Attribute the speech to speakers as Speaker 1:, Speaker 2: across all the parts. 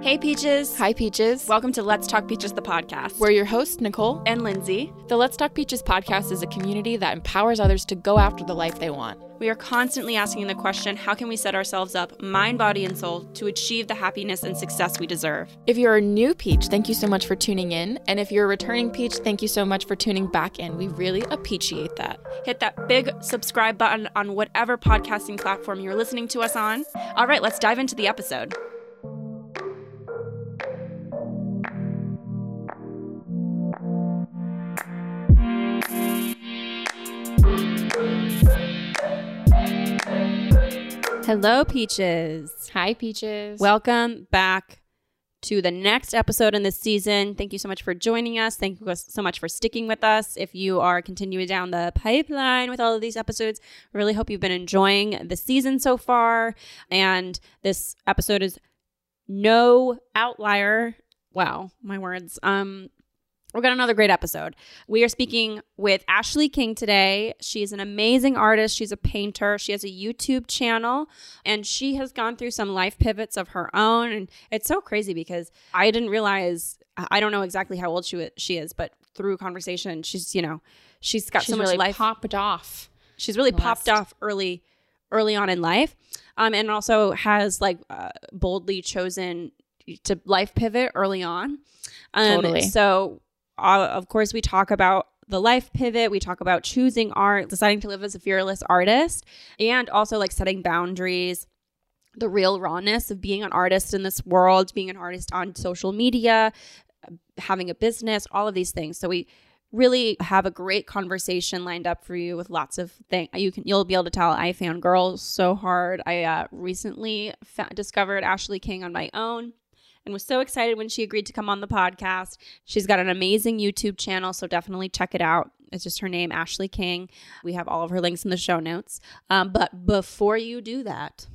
Speaker 1: Hey, Peaches.
Speaker 2: Hi, Peaches.
Speaker 1: Welcome to Let's Talk Peaches, the podcast.
Speaker 2: We're your hosts, Nicole
Speaker 1: and Lindsay.
Speaker 2: The Let's Talk Peaches podcast is a community that empowers others to go after the life they want.
Speaker 1: We are constantly asking the question how can we set ourselves up, mind, body, and soul, to achieve the happiness and success we deserve?
Speaker 2: If you're a new Peach, thank you so much for tuning in. And if you're a returning Peach, thank you so much for tuning back in. We really appreciate that.
Speaker 1: Hit that big subscribe button on whatever podcasting platform you're listening to us on. All right, let's dive into the episode. Hello, Peaches.
Speaker 2: Hi, Peaches.
Speaker 1: Welcome back to the next episode in this season. Thank you so much for joining us. Thank you so much for sticking with us. If you are continuing down the pipeline with all of these episodes, really hope you've been enjoying the season so far. And this episode is no outlier. Wow, my words. Um, We've got another great episode. We are speaking with Ashleigh King today. She's an amazing artist. She's a painter. She has a YouTube channel and she has gone through some life pivots of her own. And it's so crazy because I didn't realize, I don't know exactly how old she, she is, but through conversation, she's, you know, she's got
Speaker 2: she's
Speaker 1: so much
Speaker 2: really
Speaker 1: life.
Speaker 2: popped off.
Speaker 1: She's really popped off early, early on in life. Um, and also has like uh, boldly chosen to life pivot early on. Um,
Speaker 2: Totally.
Speaker 1: So uh, of course, we talk about the life pivot. We talk about choosing art, deciding to live as a fearless artist, and also like setting boundaries, the real rawness of being an artist in this world, being an artist on social media, having a business, all of these things. So we really have a great conversation lined up for you with lots of things you can you'll be able to tell i found girls so hard i uh, recently discovered ashleigh king on my own and was so excited when she agreed to come on the podcast. She's got an amazing YouTube channel, so definitely check it out. It's just her name, Ashleigh King. We have all of her links in the show notes. Um, but before you do that,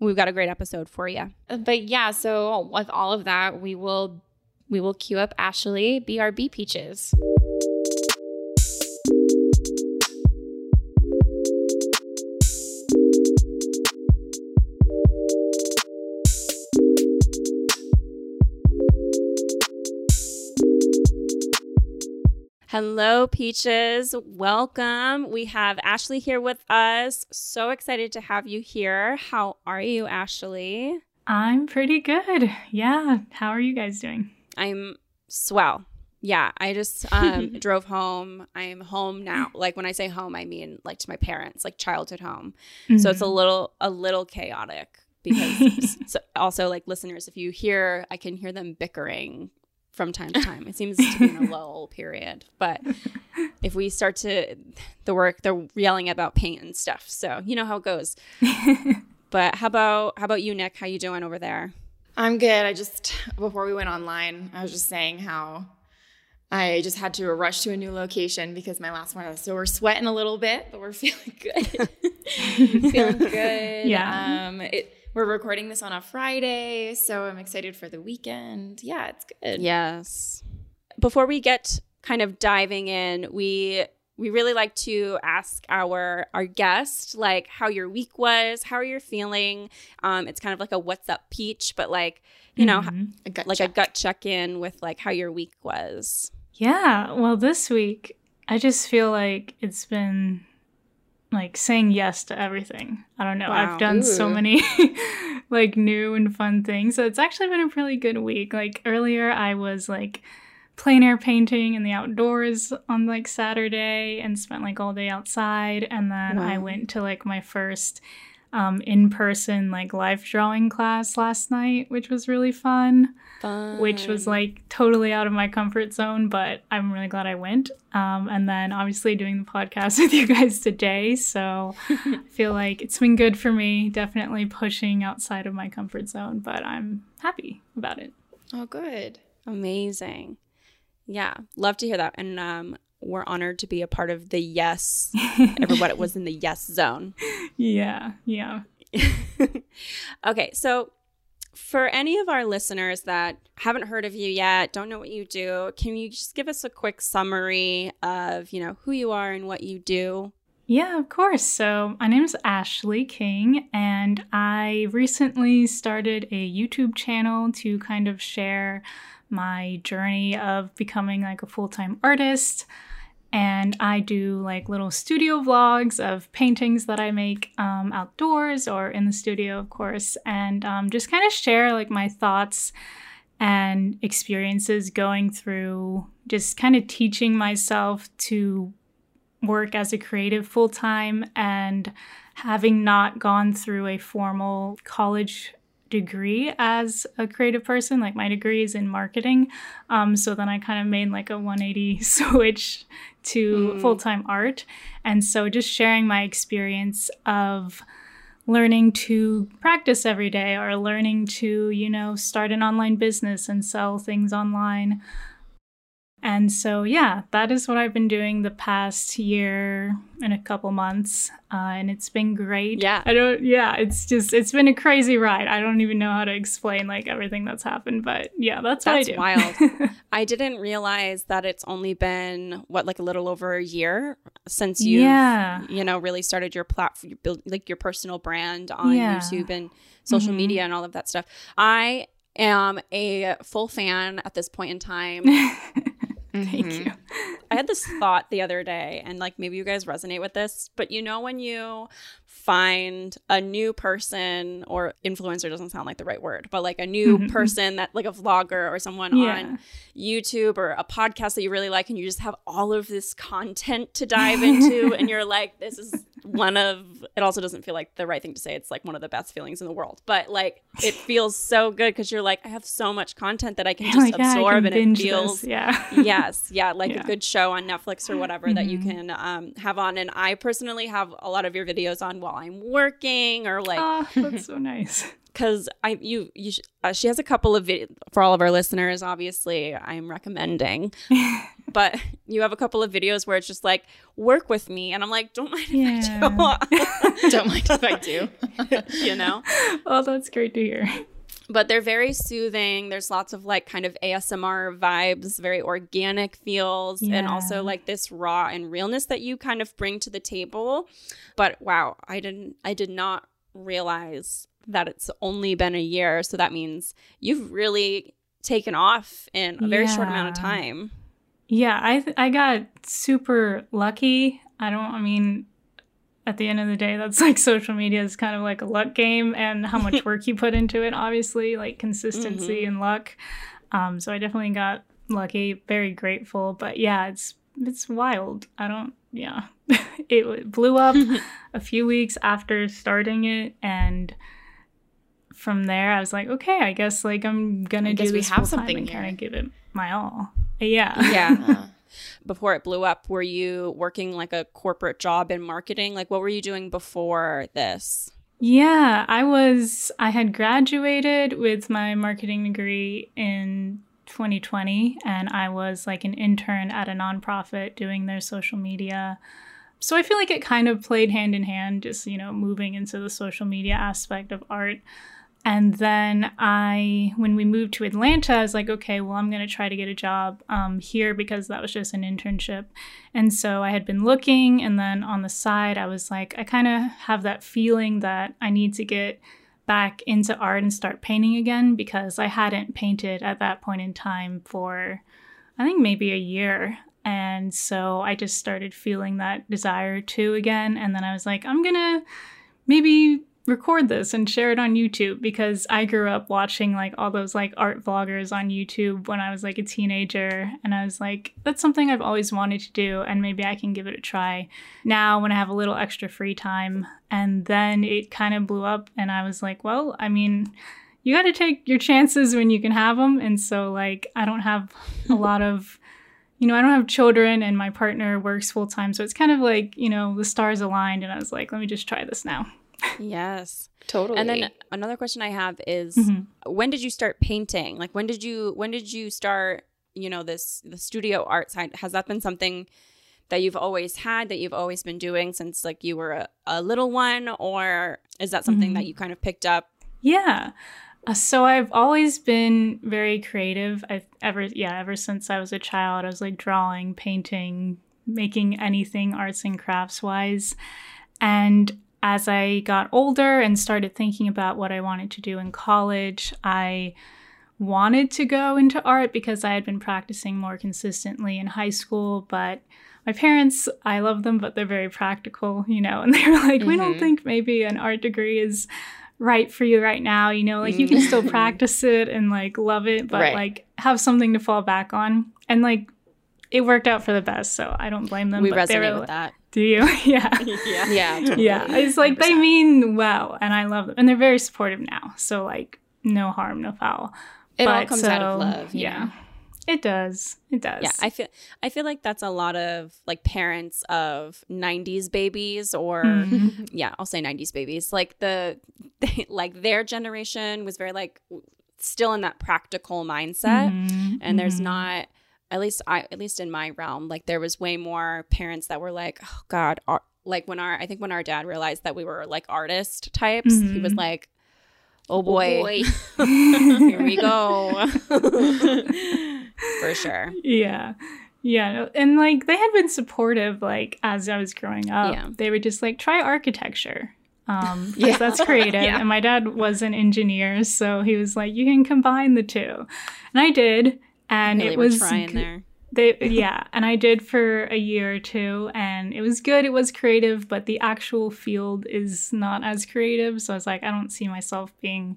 Speaker 1: we've got a great episode for you.
Speaker 2: But yeah, so with all of that, we will we will queue up Ashleigh BRB Peaches.
Speaker 1: Hello, Peaches. Welcome. We have Ashleigh here with us. So excited to have you here. How are you, Ashleigh?
Speaker 3: I'm pretty good. Yeah. How are you guys doing?
Speaker 1: I'm swell. Yeah, I just um, drove home. I'm home now. Like when I say home, I mean like to my parents, like childhood home. Mm-hmm. So it's a little a little chaotic because so also like listeners, if you hear, I can hear them bickering from time to time. It seems to be in a lull period. But if we start to the work, they're yelling about paint and stuff. So you know how it goes. but how about how about you, Nick? How you doing over there?
Speaker 4: I'm good. I just before we went online, I was just saying how I just had to rush to a new location because my last one. Was, So we're sweating a little bit, but we're feeling good. feeling good.
Speaker 3: Yeah.
Speaker 4: Um, it, we're recording this on a Friday, so I'm excited for the weekend. Yeah, it's good.
Speaker 1: Yes. Before we get kind of diving in, we we really like to ask our our guest like how your week was, how are you feeling? Um, it's kind of like a what's up peach, but like you know,
Speaker 4: mm-hmm. a
Speaker 1: like
Speaker 4: check.
Speaker 1: a gut check in with like how your week was.
Speaker 3: Yeah. Well, this week I just feel like it's been like saying yes to everything. I don't know.
Speaker 1: Wow.
Speaker 3: I've done
Speaker 4: Ooh.
Speaker 3: so many like new and fun things. So it's actually been a really good week. Like earlier I was like plein air painting in the outdoors on like Saturday and spent like all day outside and then I went to like my first um in-person like life drawing class last night, which was really fun
Speaker 1: Fun.
Speaker 3: which was like totally out of my comfort zone, but I'm really glad I went. Um, and then obviously doing the podcast with you guys today. So I feel like it's been good for me, definitely pushing outside of my comfort zone, but I'm happy about it.
Speaker 4: Oh, good.
Speaker 1: amazing. Yeah, love to hear that, and um, we're honored to be a part of the yes. Everybody was in the yes zone.
Speaker 3: Yeah, yeah.
Speaker 1: okay, so for any of our listeners that haven't heard of you yet, don't know what you do, can you just give us a quick summary of, you know, who you are and what you do?
Speaker 3: Yeah, of course. So, my name is Ashleigh King, and I recently started a YouTube channel to kind of share my journey of becoming like a full time artist. And I do like little studio vlogs of paintings that I make um, outdoors or in the studio, of course, and um, just kind of share like my thoughts and experiences going through just kind of teaching myself to work as a creative full time and having not gone through a formal college degree as a creative person like my degree is in marketing um, so then i kind of made like a 180 switch to mm. full-time art and so just sharing my experience of learning to practice every day or learning to you know start an online business and sell things online and so, yeah, that is what I've been doing the past year and a couple months. Uh, and it's been great.
Speaker 1: Yeah.
Speaker 3: I don't, yeah, it's just, it's been a crazy ride. I don't even know how to explain like everything that's happened. But yeah, that's,
Speaker 1: that's
Speaker 3: what
Speaker 1: I do. wild. I didn't realize that it's only been, what, like a little over a year since you, yeah. you know, really started your platform, build like your personal brand on yeah. YouTube and social mm-hmm. media and all of that stuff. I am a full fan at this point in time.
Speaker 3: Mm-hmm. Thank you.
Speaker 1: I had this thought the other day, and like maybe you guys resonate with this, but you know, when you find a new person or influencer doesn't sound like the right word, but like a new mm-hmm. person that like a vlogger or someone yeah. on YouTube or a podcast that you really like, and you just have all of this content to dive into, and you're like, this is one of it also doesn't feel like the right thing to say it's like one of the best feelings in the world but like it feels so good because you're like i have so much content that i can just like, absorb yeah, can and it feels
Speaker 3: this. yeah
Speaker 1: yes yeah like yeah. a good show on netflix or whatever mm-hmm. that you mm-hmm. can um, have on and i personally have a lot of your videos on while i'm working or like
Speaker 3: oh, that's so nice
Speaker 1: because I you you uh, she has a couple of videos for all of our listeners. Obviously, I'm recommending, but you have a couple of videos where it's just like work with me, and I'm like, don't mind yeah. if
Speaker 4: I do. don't mind if I do.
Speaker 1: you know.
Speaker 3: Oh, that's great to hear.
Speaker 1: But they're very soothing. There's lots of like kind of ASMR vibes, very organic feels, yeah. and also like this raw and realness that you kind of bring to the table. But wow, I didn't, I did not realize that it's only been a year. So that means you've really taken off in a very yeah. short amount of time.
Speaker 3: Yeah, I th- I got super lucky. I don't I mean at the end of the day that's like social media is kind of like a luck game and how much work you put into it obviously, like consistency mm-hmm. and luck. Um so I definitely got lucky, very grateful, but yeah, it's it's wild. I don't yeah. it blew up a few weeks after starting it and from there, I was like, okay, I guess like I'm gonna do this have something and kind of give it my all. Yeah,
Speaker 1: yeah. Uh-huh. before it blew up, were you working like a corporate job in marketing? Like, what were you doing before this?
Speaker 3: Yeah, I was. I had graduated with my marketing degree in 2020, and I was like an intern at a nonprofit doing their social media. So I feel like it kind of played hand in hand, just, you know, moving into the social media aspect of art. And then I, when we moved to Atlanta, I was like, okay, well, I'm going to try to get a job um, here because that was just an internship. And so I had been looking, and then on the side, I was like, I kind of have that feeling that I need to get back into art and start painting again because I hadn't painted at that point in time for, I think, maybe a year. And so I just started feeling that desire to again. And then I was like, I'm going to maybe record this and share it on YouTube because I grew up watching like all those like art vloggers on YouTube when I was like a teenager and I was like that's something I've always wanted to do and maybe I can give it a try now when I have a little extra free time and then it kind of blew up and I was like well I mean you got to take your chances when you can have them and so like I don't have a lot of you know, I don't have children and my partner works full time. So it's kind of like, you know, the stars aligned. And I was like, let me just try this now.
Speaker 1: Yes.
Speaker 4: Totally.
Speaker 1: And then another question I have is mm-hmm. when did you start painting? Like when did you when did you start, you know, this the studio art side? Has that been something that you've always had that you've always been doing since like you were a, a little one or is that something mm-hmm. that you kind of picked up?
Speaker 3: Yeah. Uh, so I've always been very creative. I've ever yeah, ever since I was a child, I was like drawing, painting, making anything arts and crafts wise. And as I got older and started thinking about what I wanted to do in college, I wanted to go into art because I had been practicing more consistently in high school, but my parents, I love them, but they're very practical, you know, and they were like, we don't
Speaker 1: Mhm.
Speaker 3: think maybe an art degree is right for you right now, you know, like you can still practice it and like love it, but
Speaker 4: Right.
Speaker 3: like have something to fall back on. And like it worked out for the best, so I don't blame them.
Speaker 1: we
Speaker 3: but they
Speaker 1: resonate
Speaker 3: were
Speaker 1: with that.
Speaker 3: Do you? yeah.
Speaker 1: yeah.
Speaker 4: Yeah. totally.
Speaker 3: Yeah. It's like they
Speaker 4: 100%.
Speaker 3: mean well and I love them. And they're very supportive now. So like no harm, no foul.
Speaker 4: It all
Speaker 3: But,
Speaker 4: comes out of love.
Speaker 3: Yeah.
Speaker 4: know?
Speaker 3: It does. It does.
Speaker 1: Yeah, I feel I feel like that's a lot of like parents of 90s babies or
Speaker 3: Mhm.
Speaker 1: yeah, I'll say 90s babies. Like the they, like their generation was very like still in that practical mindset
Speaker 3: Mhm.
Speaker 1: and there's
Speaker 3: Mhm.
Speaker 1: not at least I at least in my realm like there was way more parents that were like, "Oh god, ar-, like when our I think when our dad realized that we were like artist types, he was
Speaker 3: Mhm.
Speaker 1: like, "Oh boy,
Speaker 4: boy.
Speaker 1: here we go." For sure.
Speaker 3: Yeah. Yeah. And like they had been supportive, like as I was growing up.
Speaker 1: Yeah.
Speaker 3: They were just like, try architecture. Um,
Speaker 4: Yeah.
Speaker 3: that's creative.
Speaker 4: Yeah.
Speaker 3: And my dad was an engineer, so he was like, you can combine the two. And I did. And
Speaker 1: really
Speaker 3: it was
Speaker 1: trying there.
Speaker 3: They, yeah, and I did for a year or two, and it was good. It was creative, but the actual field is not as creative. So I was like, I don't see myself being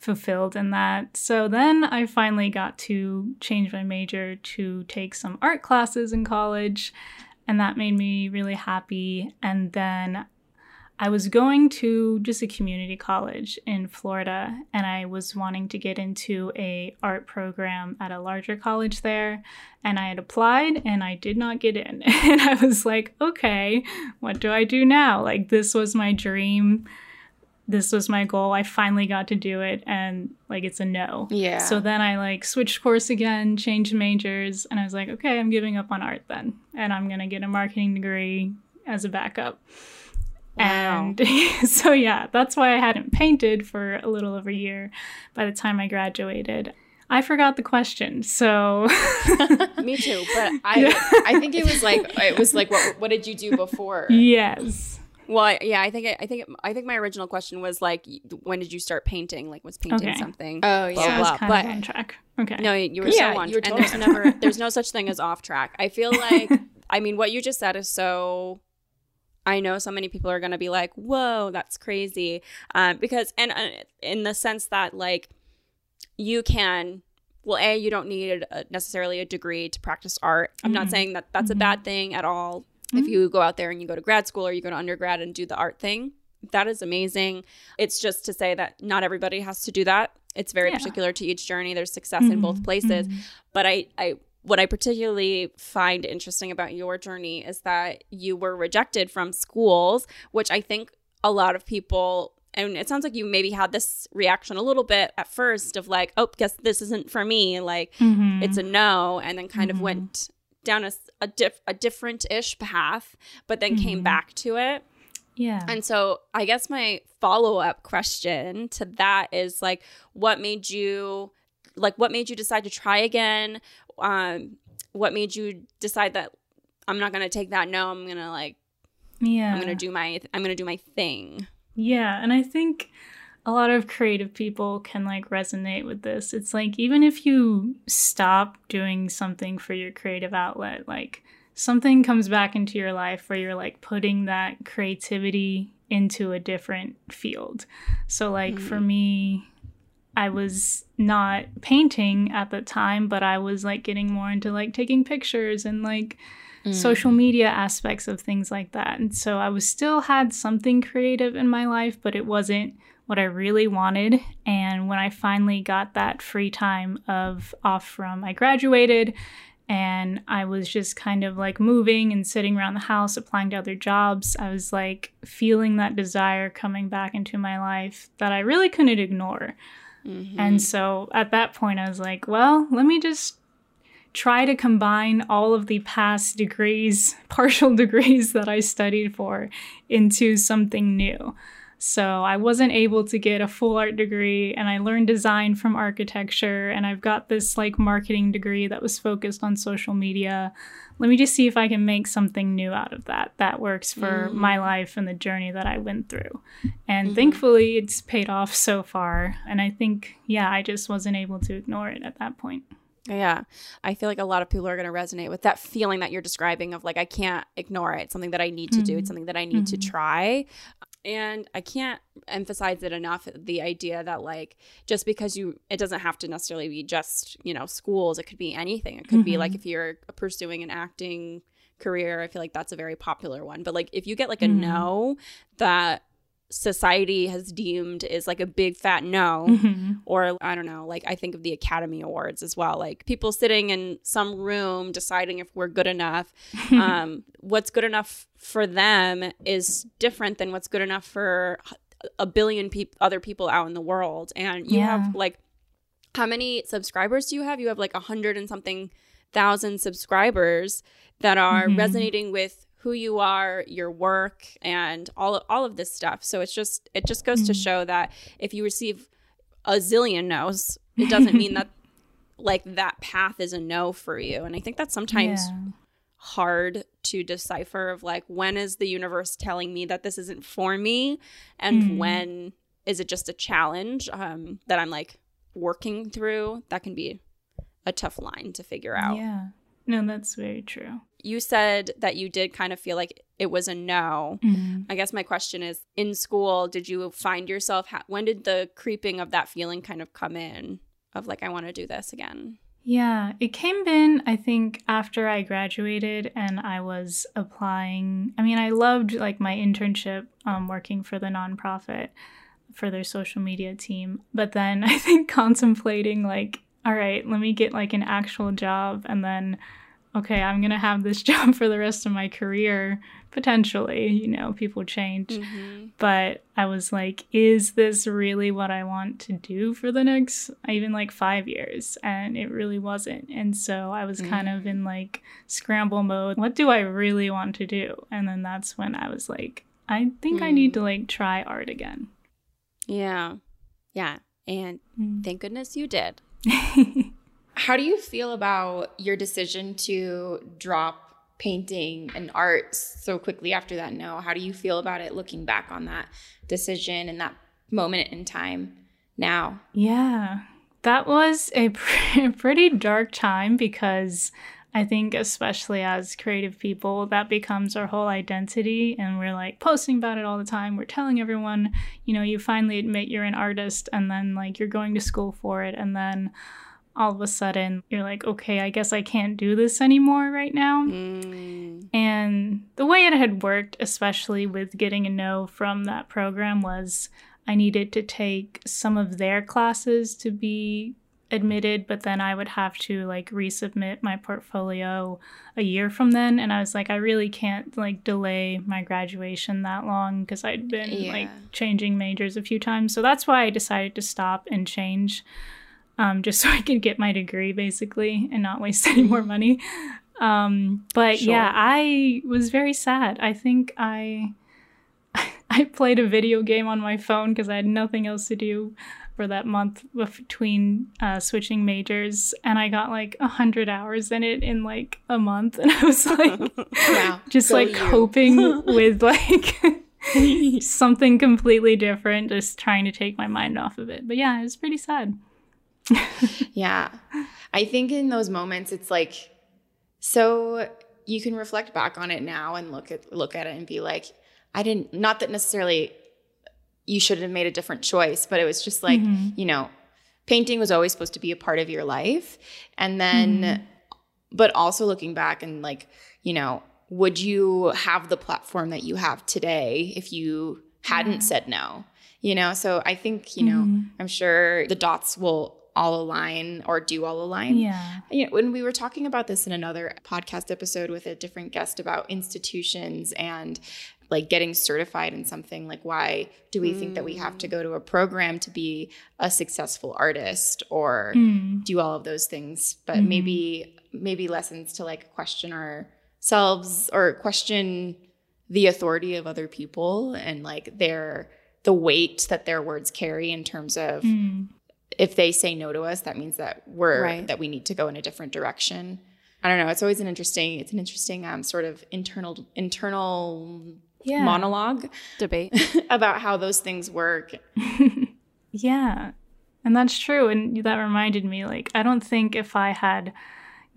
Speaker 3: fulfilled in that. So then I finally got to change my major to take some art classes in college, and that made me really happy. And then I was going to just a community college in Florida, and I was wanting to get into a art program at a larger college there. And I had applied, and I did not get in. And I was like, okay, what do I do now? Like this was my dream. This was my goal. I finally got to do it, and like it's a no.
Speaker 4: Yeah.
Speaker 3: So then I like switched course again, changed majors, and I was like, okay, I'm giving up on art then, and I'm gonna get a marketing degree as a backup.
Speaker 1: Wow.
Speaker 3: And so yeah, that's why I hadn't painted for a little over a year. By the time I graduated, I forgot the question. So
Speaker 1: Me too, but
Speaker 4: I I think it was like it was like what what did you do before?
Speaker 3: yes,
Speaker 1: well, I- yeah, I think I, I think it, I think my original question was like, when did you start painting? Like, was painting
Speaker 3: Okay.
Speaker 1: something?
Speaker 4: Oh
Speaker 1: Blah,
Speaker 3: so I
Speaker 4: yeah.
Speaker 3: was
Speaker 1: blah,
Speaker 3: kind
Speaker 1: but-
Speaker 3: of on track. Okay.
Speaker 1: No, you were
Speaker 4: Yeah,
Speaker 1: so on.
Speaker 4: you were
Speaker 1: and there's never, there's no such thing as off track. I feel like, I mean, what you just said is so. I know so many people are going to be like, "Whoa, that's crazy," um, because and uh, in the sense that like you can. Well, a you don't need a, necessarily a degree to practice art. I'm not
Speaker 3: Mhm.
Speaker 1: saying that that's a
Speaker 3: Mhm.
Speaker 1: bad thing at all. If
Speaker 3: Mhm.
Speaker 1: you go out there and you go to grad school or you go to undergrad and do the art thing, that is amazing. It's just to say that not everybody has to do that. It's very
Speaker 3: Yeah.
Speaker 1: particular to each journey. There's success in both
Speaker 3: Mhm,
Speaker 1: places.
Speaker 3: mhm.
Speaker 1: But I, I, what I particularly find interesting about your journey is that you were rejected from schools, which I think a lot of people, and it sounds like you maybe had this reaction a little bit at first of like, oh, guess this isn't for me. Like
Speaker 3: Mhm.
Speaker 1: it's a no, and then kind
Speaker 3: Mhm.
Speaker 1: of went down a, a, diff, a different ish path, but then came
Speaker 3: Mhm.
Speaker 1: back to it.
Speaker 3: yeah.
Speaker 1: And so I guess my follow up question to that is like, what made you like what made you decide to try again? Um, what made you decide that I'm not gonna take that no, I'm gonna like
Speaker 3: yeah.
Speaker 1: I'm gonna do my I'm gonna do my thing.
Speaker 3: Yeah, and I think a lot of creative people can like resonate with this. It's like even if you stop doing something for your creative outlet, like something comes back into your life where you're like putting that creativity into a different field. So like for me, I was not painting at the time, but I was like getting more into like taking pictures and like mm. social media aspects of things like that. And so I was still had something creative in my life, but it wasn't what I really wanted. And when I finally got that free time of off from I graduated and I was just kind of like moving and sitting around the house applying to other jobs, I was like feeling that desire coming back into my life that I really couldn't ignore.
Speaker 1: Mhm.
Speaker 3: And so at that point, I was like, well, let me just try to combine all of the past degrees, partial degrees that I studied for into something new. So I wasn't able to get a full art degree and I learned design from architecture and I've got this like marketing degree that was focused on social media. Let me just see if I can make something new out of that that works for
Speaker 1: Mm.
Speaker 3: my life and the journey that I went through. And
Speaker 1: Mhm.
Speaker 3: thankfully it's paid off so far. And I think, yeah, I just wasn't able to ignore it at that point.
Speaker 1: Yeah. I feel like a lot of people are going to resonate with that feeling that you're describing of like, I can't ignore it. It's something that I need to do. It's
Speaker 3: Mhm.
Speaker 1: something that I need to
Speaker 3: Mhm.
Speaker 1: try. And I can't emphasize it enough the idea that, like, just because you, it doesn't have to necessarily be just, you know, schools, it could be anything. It could be like
Speaker 3: Mhm.
Speaker 1: if you're pursuing an acting career, I feel like that's a very popular one. But like, if you get like a
Speaker 3: Mhm.
Speaker 1: no that society has deemed is like a big fat no,
Speaker 3: Mhm.
Speaker 1: or I don't know, like I think of the Academy Awards as well, like people sitting in some room deciding if we're good enough. um, what's good enough for them is different than what's good enough for a billion peop other people out in the world. And you
Speaker 3: Yeah.
Speaker 1: have like, how many subscribers do you have? You have like a hundred and something thousand subscribers that are
Speaker 3: Mhm.
Speaker 1: resonating with who you are, your work, and all all of this stuff. So it's just it just goes to
Speaker 3: Mhm.
Speaker 1: show that if you receive a zillion no's, it doesn't mean that like that path is a no for you. And I think that's sometimes
Speaker 3: Yeah.
Speaker 1: hard to decipher of like when is the universe telling me that this isn't for me and
Speaker 3: Mhm.
Speaker 1: when is it just a challenge um, that I'm like working through. That can be a tough line to figure out.
Speaker 3: Yeah. No, that's very true.
Speaker 1: You said that you did kind of feel like it was a no.
Speaker 3: Mhm.
Speaker 1: I guess my question is in school, did you find yourself, ha- when did the creeping of that feeling kind of come in of like, I want to do this again?
Speaker 3: Yeah, it came in, I think, after I graduated and I was applying. I mean, I loved like my internship um, working for the nonprofit for their social media team. But then I think contemplating, like, all right, let me get like an actual job and then, okay, I'm going to have this job for the rest of my career, potentially. You know, people change
Speaker 1: Mm-hmm.
Speaker 3: but I was like, is this really what I want to do for the next even like five years? And it really wasn't. And so I was kind of mm-hmm. in like scramble mode. What do I really want to do? And then that's when I was like, I think I need mm. to like try art again.
Speaker 1: Yeah. Yeah. And mm. thank goodness you did.
Speaker 4: How do you feel about your decision to drop painting and art so quickly after that no? How do you feel about it looking back on that decision and that moment in time now?
Speaker 3: Yeah, that was a pretty dark time because I think, especially as creative people, that becomes our whole identity. And we're like posting about it all the time. We're telling everyone, you know, you finally admit you're an artist, and then like you're going to school for it. And then all of a sudden, you're like, okay, I guess I can't do this anymore right now.
Speaker 1: Mm.
Speaker 3: And the way it had worked, especially with getting a no from that program, was I needed to take some of their classes to be admitted, but then I would have to like resubmit my portfolio a year from then. And I was like, I really can't like delay my graduation that long because I'd been
Speaker 4: Yeah.
Speaker 3: like changing majors a few times. So that's why I decided to stop and change. Um, just so I could get my degree basically and not waste any more money. Um, but
Speaker 1: Sure.
Speaker 3: yeah, I was very sad. I think I I played a video game on my phone because I had nothing else to do for that month between uh, switching majors, and I got like a hundred hours in it in like a month, and I was like,
Speaker 4: Wow.
Speaker 3: just
Speaker 4: Go
Speaker 3: like
Speaker 4: you.
Speaker 3: coping with like something completely different, just trying to take my mind off of it. But yeah, it was pretty sad.
Speaker 4: Yeah. I think in those moments it's like so you can reflect back on it now and look at look at it and be like I didn't not that necessarily you should have made a different choice, but it was just like,
Speaker 3: Mhm.
Speaker 4: you know, painting was always supposed to be a part of your life. And then
Speaker 3: Mhm.
Speaker 4: but also looking back and like, you know, would you have the platform that you have today if you hadn't
Speaker 3: Yeah.
Speaker 4: said no? You know, so I think, you know,
Speaker 3: Mhm.
Speaker 4: I'm sure the dots will all align or do all align.
Speaker 3: Yeah.
Speaker 4: You know, when we were talking about this in another podcast episode with a different guest about institutions and like getting certified in something, like why do we think that we have to go to a program to be a successful artist or
Speaker 3: Mm.
Speaker 4: do all of those things? But
Speaker 3: Mhm.
Speaker 4: maybe maybe lessons to like question ourselves or question the authority of other people and like their the weight that their words carry in terms of
Speaker 3: Mm.
Speaker 4: If they say no to us, that means that we're
Speaker 1: Right.
Speaker 4: that we need to go in a different direction. I don't know. It's always an interesting. It's an interesting um, sort of internal internal
Speaker 3: Yeah.
Speaker 4: monologue
Speaker 1: Debate.
Speaker 4: about how those things work.
Speaker 3: Yeah. And that's true. And that reminded me, like, I don't think if I had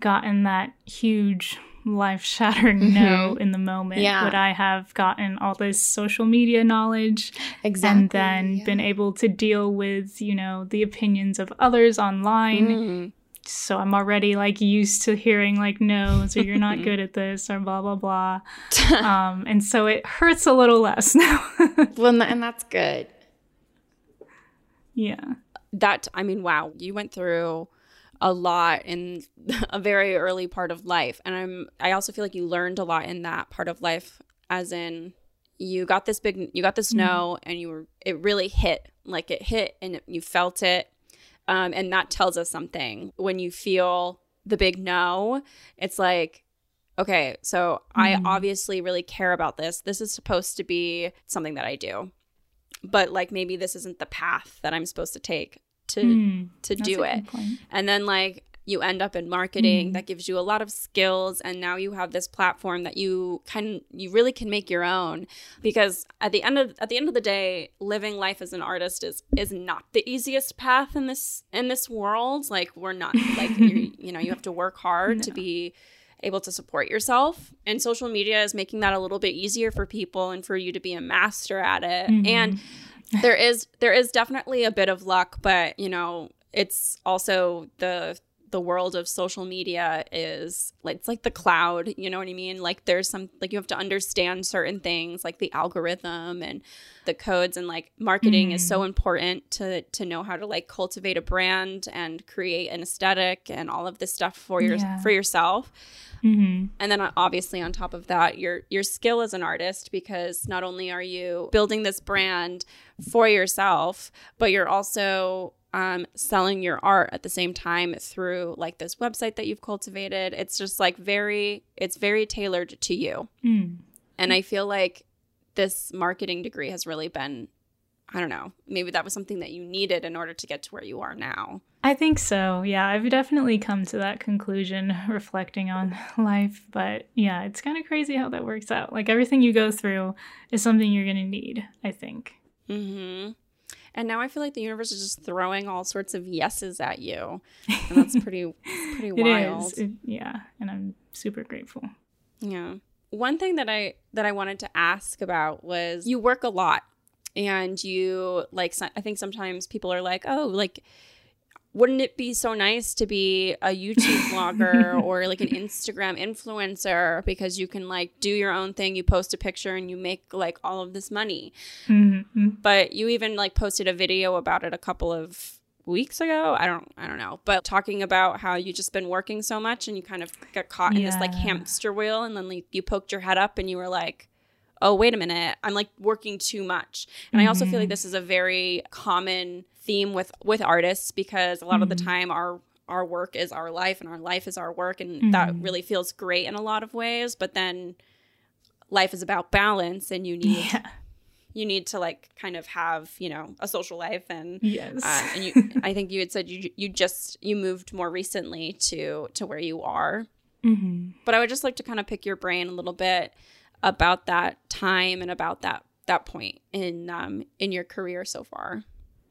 Speaker 3: gotten that huge life shattering no in the moment,
Speaker 4: Yeah.
Speaker 3: would I have gotten all this social media knowledge and then been able to deal with, you know, the opinions of others online.
Speaker 1: Mhm.
Speaker 3: So I'm already like used to hearing like no, so you're not good at this or blah blah blah. um, and so it hurts a little less now.
Speaker 4: well, and that's good.
Speaker 3: yeah.
Speaker 1: that I mean, wow, you went through a lot in a very early part of life, and I'm I also feel like you learned a lot in that part of life, as in you got this big, you got this no, and you were it really hit, like it hit, and you felt it, um, and that tells us something when you feel the big no. It's like. Okay, so I obviously really care about this. This is supposed to be something that I do but like maybe this isn't the path that I'm supposed to take to
Speaker 3: Mm,
Speaker 1: to do it. And then like you end up in marketing that gives you a lot of skills and now you have this platform that you can you really can make your own. Because at the end of at the end of the day living life as an artist is is not the easiest path in this in this world. Like we're not like you you know you have to work hard to be able to support yourself. And social media is making that a little bit easier for people and for you to be a master at it. And there is there is definitely a bit of luck but you know it's also the the world of social media is like it's like the cloud you know what i mean? Like there's some like you have to understand certain things like the algorithm and the codes and like marketing is so important to to know how to like cultivate a brand and create an aesthetic and all of this stuff for your
Speaker 3: Yeah.
Speaker 1: for yourself.
Speaker 3: Hmm
Speaker 1: and then uh, obviously on top of that your your skill as an artist because not only are you building this brand for yourself but you're also um, selling your art at the same time through like this website that you've cultivated it's just like very it's very tailored to you
Speaker 3: Mm.
Speaker 1: and i feel like this marketing degree has really been i don't know maybe that was something that you needed in order to get to where you are now
Speaker 3: I think so. Yeah, I've definitely come to that conclusion reflecting on life. But yeah, it's kind of crazy how that works out. Like everything you go through is something you're going to need, I think.
Speaker 1: hmm And now I feel like the universe is just throwing all sorts of yeses at you, and that's pretty pretty wild.
Speaker 3: It- yeah, and I'm super grateful.
Speaker 1: Yeah. One thing that I that I wanted to ask about was you work a lot, and you like I think sometimes people are like, oh, like. Wouldn't it be so nice to be a YouTube vlogger or like an Instagram influencer because you can like do your own thing, you post a picture and you make like all of this money.
Speaker 3: hmm
Speaker 1: but you even like posted a video about it a couple of weeks ago. I don't i don't know. But talking about how you just been working so much and you kind of got caught in this like hamster wheel and then like, you poked your head up and you were like oh wait a minute i'm like working too much. And i also feel like this is a very common theme with with artists because a lot of the time our our work is our life and our life is our work and that really feels great in a lot of ways but then life is about balance and you need
Speaker 3: Yeah.
Speaker 1: you need to like kind of have you know a social life and
Speaker 3: Yes.
Speaker 1: uh, and you i think you had said you you just you moved more recently to to where you are.
Speaker 3: Hmm
Speaker 1: but i would just like to kind of pick your brain a little bit about that time and about that that point in um in your career so far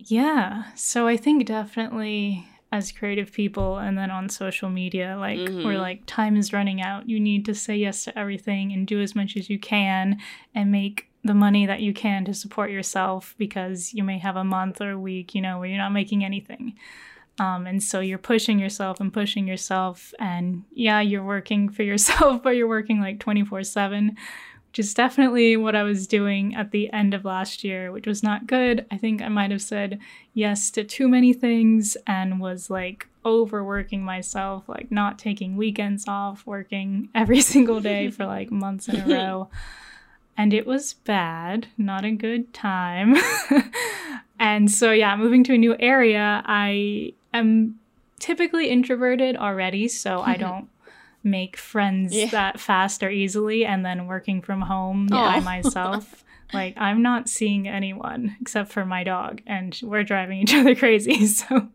Speaker 3: Yeah. So I think definitely as creative people and then on social media, like we're like, time is running out. You need to say yes to everything and do as much as you can and make the money that you can to support yourself because you may have a month or a week, you know, where you're not making anything. Um, and so you're pushing yourself and pushing yourself. And yeah, you're working for yourself, but you're working like 24 7 which is definitely what I was doing at the end of last year, which was not good. I think I might have said yes to too many things and was like overworking myself, like not taking weekends off, working every single day for like months in a row. And it was bad, not a good time. and so, yeah, moving to a new area, I am typically introverted already, so I don't make friends
Speaker 1: Yeah.
Speaker 3: that fast or easily and then working from home
Speaker 1: Aw.
Speaker 3: by myself Like I'm not seeing anyone except for my dog, and we're driving each other crazy. So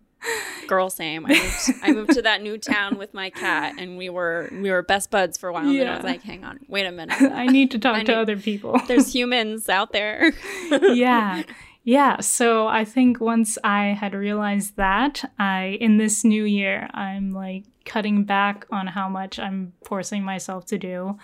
Speaker 1: Girl, same. I moved, I moved to that new town with my cat, and we were we were best buds for a while. And I was like, hang on, wait a minute.
Speaker 3: I need to talk
Speaker 1: I
Speaker 3: to
Speaker 1: need-
Speaker 3: other people.
Speaker 1: There's humans out there.
Speaker 3: yeah. Yeah, so I think once I had realized that, I in this new year, I'm like cutting back on how much I'm forcing myself to do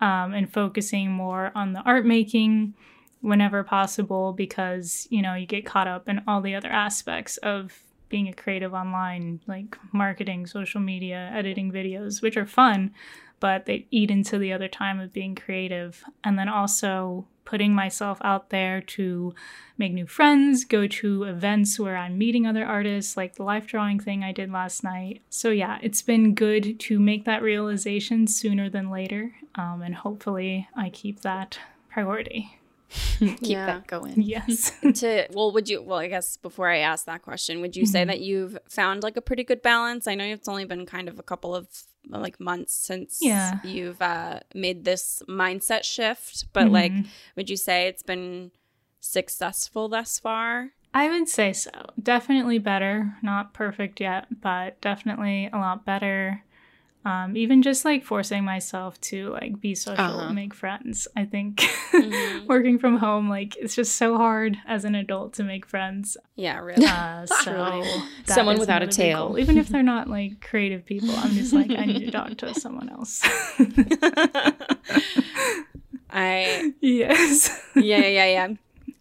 Speaker 3: um, and focusing more on the art making whenever possible because, you know, you get caught up in all the other aspects of being a creative online, like marketing, social media, editing videos, which are fun, but they eat into the other time of being creative. And then also putting myself out there to make new friends, go to events where I'm meeting other artists, like the life drawing thing I did last night. So, yeah, it's been good to make that realization sooner than later. Um, and hopefully, I keep that priority.
Speaker 4: Keep
Speaker 1: Yeah.
Speaker 4: that going.
Speaker 3: Yes.
Speaker 1: to well, would you? Well, I guess before I ask that question, would you say that you've found like a pretty good balance? I know it's only been kind of a couple of like months since
Speaker 3: Yeah.
Speaker 1: you've uh, made this mindset shift, but like,
Speaker 3: Mhm.
Speaker 1: would you say it's been successful thus far?
Speaker 3: I would say so. Definitely better. Not perfect yet, but definitely a lot better. Um, even just like forcing myself to like be social
Speaker 4: Uh-huh.
Speaker 3: and make friends. I think
Speaker 1: Mhm.
Speaker 3: working from home, like it's just so hard as an adult to make friends.
Speaker 1: Yeah, really.
Speaker 3: Uh, so
Speaker 4: Someone without a tail.
Speaker 3: goal. even if they're not like creative people, I'm just like I need to talk to someone else.
Speaker 1: I
Speaker 3: yes.
Speaker 1: yeah yeah yeah yeah.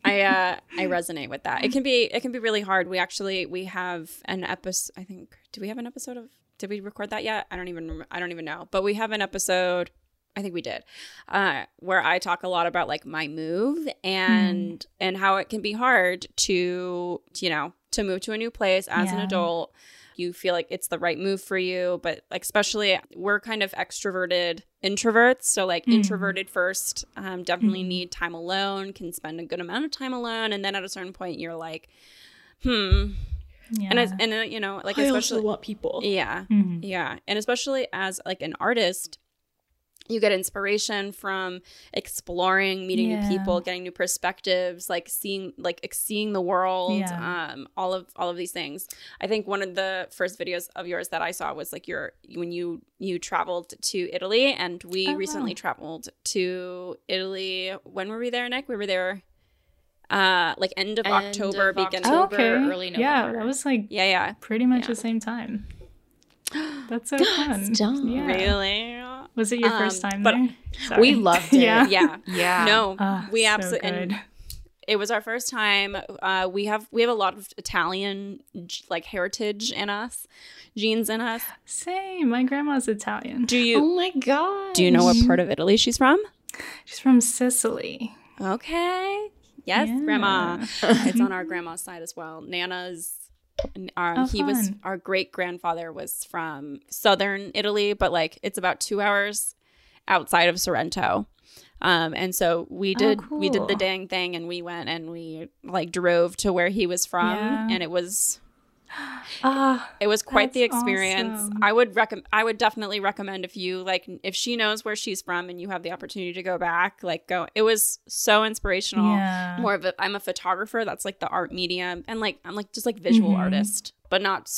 Speaker 1: I uh I resonate with that. It can be it can be really hard. We actually we have an episode. I think do we have an episode of? Did we record that yet? I don't even rem- I don't even know. But we have an episode. I think we did, uh, where I talk a lot about like my move and and how it can be hard to you know to move to a new place as an adult. You feel like it's the right move for you, but like especially we're kind of extroverted introverts. So like
Speaker 3: Mhm.
Speaker 1: introverted first, um, definitely
Speaker 3: Mhm.
Speaker 1: need time alone. Can spend a good amount of time alone, and then at a certain point, you're like, hmm.
Speaker 3: Yeah.
Speaker 1: And it's, and uh, you know like
Speaker 4: I also
Speaker 1: especially
Speaker 4: want people.
Speaker 1: yeah
Speaker 3: Mhm.
Speaker 1: yeah and especially as like an artist you get inspiration from exploring meeting
Speaker 3: Yeah.
Speaker 1: new people getting new perspectives like seeing like seeing the world
Speaker 3: Yeah.
Speaker 1: um all of all of these things i think one of the first videos of yours that i saw was like your when you you traveled to italy and we
Speaker 3: Oh, wow.
Speaker 1: recently traveled to italy when were we there nick we were there uh like end of
Speaker 4: End
Speaker 1: october
Speaker 4: of
Speaker 1: beginning
Speaker 3: Oh,
Speaker 4: October,
Speaker 3: okay.
Speaker 4: early November.
Speaker 3: Yeah, that was like
Speaker 1: yeah yeah
Speaker 3: pretty much
Speaker 1: Yeah.
Speaker 3: the same time. That's so fun.
Speaker 4: Stop.
Speaker 3: Yeah.
Speaker 1: really
Speaker 3: Was it your first
Speaker 1: Um,
Speaker 3: time
Speaker 1: but
Speaker 3: there?
Speaker 4: We loved it.
Speaker 3: yeah.
Speaker 1: yeah
Speaker 4: Yeah.
Speaker 1: no
Speaker 3: Ah,
Speaker 1: we absolutely
Speaker 3: good.
Speaker 1: and it was our first time uh we have we have a lot of italian like heritage in us genes in us
Speaker 3: Same. My grandma's Italian.
Speaker 1: do you
Speaker 4: Oh my god.
Speaker 1: do you know what part of italy she's from
Speaker 3: She's from Sicily.
Speaker 1: okay yes
Speaker 3: Yeah.
Speaker 1: grandma it's on our grandma's side as well. Nana's um,
Speaker 3: Oh,
Speaker 1: he was our great grandfather was from southern italy but like it's about two hours outside of sorrento. Um, and so we
Speaker 3: Oh,
Speaker 1: did we did the dang thing and we went and we like drove to where he was from
Speaker 3: Yeah.
Speaker 1: and it was
Speaker 3: Ah,
Speaker 1: it was quite the experience
Speaker 3: awesome.
Speaker 1: i would recommend i would definitely recommend if you like if she knows where she's from and you have the opportunity to go back like go it was so inspirational
Speaker 3: yeah.
Speaker 1: more of a i'm a photographer that's like the art medium and like i'm like just like visual
Speaker 3: Mhm.
Speaker 1: artist but not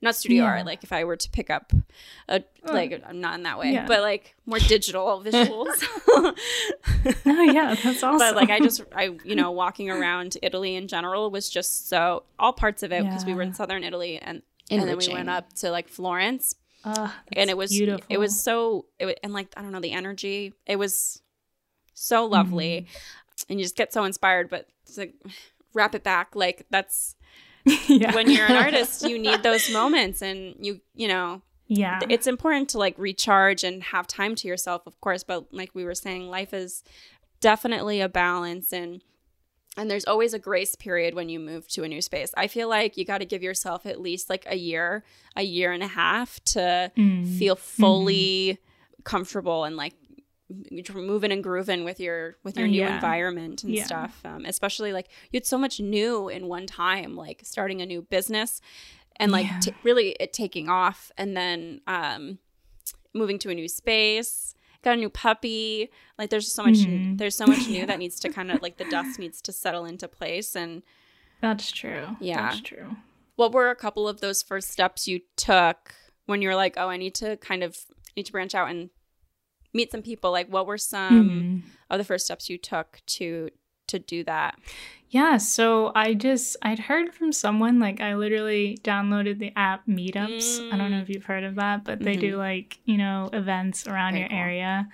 Speaker 1: not studio
Speaker 3: Yeah.
Speaker 1: art like if i were to pick up a
Speaker 3: Oh.
Speaker 1: like i'm not in that way
Speaker 3: Yeah.
Speaker 1: but like more digital visuals
Speaker 3: No, yeah, that's awesome.
Speaker 1: but like i just i you know walking around italy in general was just so all parts of it because we were in southern italy and and then we went up to like florence
Speaker 3: Ah,
Speaker 1: and it was
Speaker 3: beautiful.
Speaker 1: it was so it was, and like i don't know the energy it was so lovely
Speaker 3: Mm-hmm.
Speaker 1: and you just get so inspired but it's like wrap it back like that's
Speaker 3: yeah.
Speaker 1: when you're an artist you need those moments and you you know
Speaker 3: yeah.
Speaker 1: it's important to like recharge and have time to yourself of course but like we were saying life is definitely a balance and and there's always a grace period when you move to a new space i feel like you got to give yourself at least like a year a year and a half to
Speaker 3: Mm.
Speaker 1: feel fully comfortable and like moving and grooving with your with your new
Speaker 3: Yeah.
Speaker 1: environment and
Speaker 3: Yeah.
Speaker 1: stuff um, especially like you had so much new in one time like starting a new business and like
Speaker 3: Yeah.
Speaker 1: t- really it taking off and then um moving to a new space got a new puppy. Like there's so much
Speaker 3: Mhm.
Speaker 1: there's so much new that needs to kind of like the dust needs to settle into place and
Speaker 3: That's true.
Speaker 1: Yeah.
Speaker 3: That's true.
Speaker 1: what were a couple of those first steps you took when you were like, "Oh, I need to kind of need to branch out and meet some people." Like what were some
Speaker 3: Mhm.
Speaker 1: of the first steps you took to to do that?
Speaker 3: Yeah, so I just I'd heard from someone like I literally downloaded the app Meetups. I don't know if you've heard of that, but they do like, you know, events around
Speaker 1: Very
Speaker 3: your
Speaker 1: cool.
Speaker 3: area.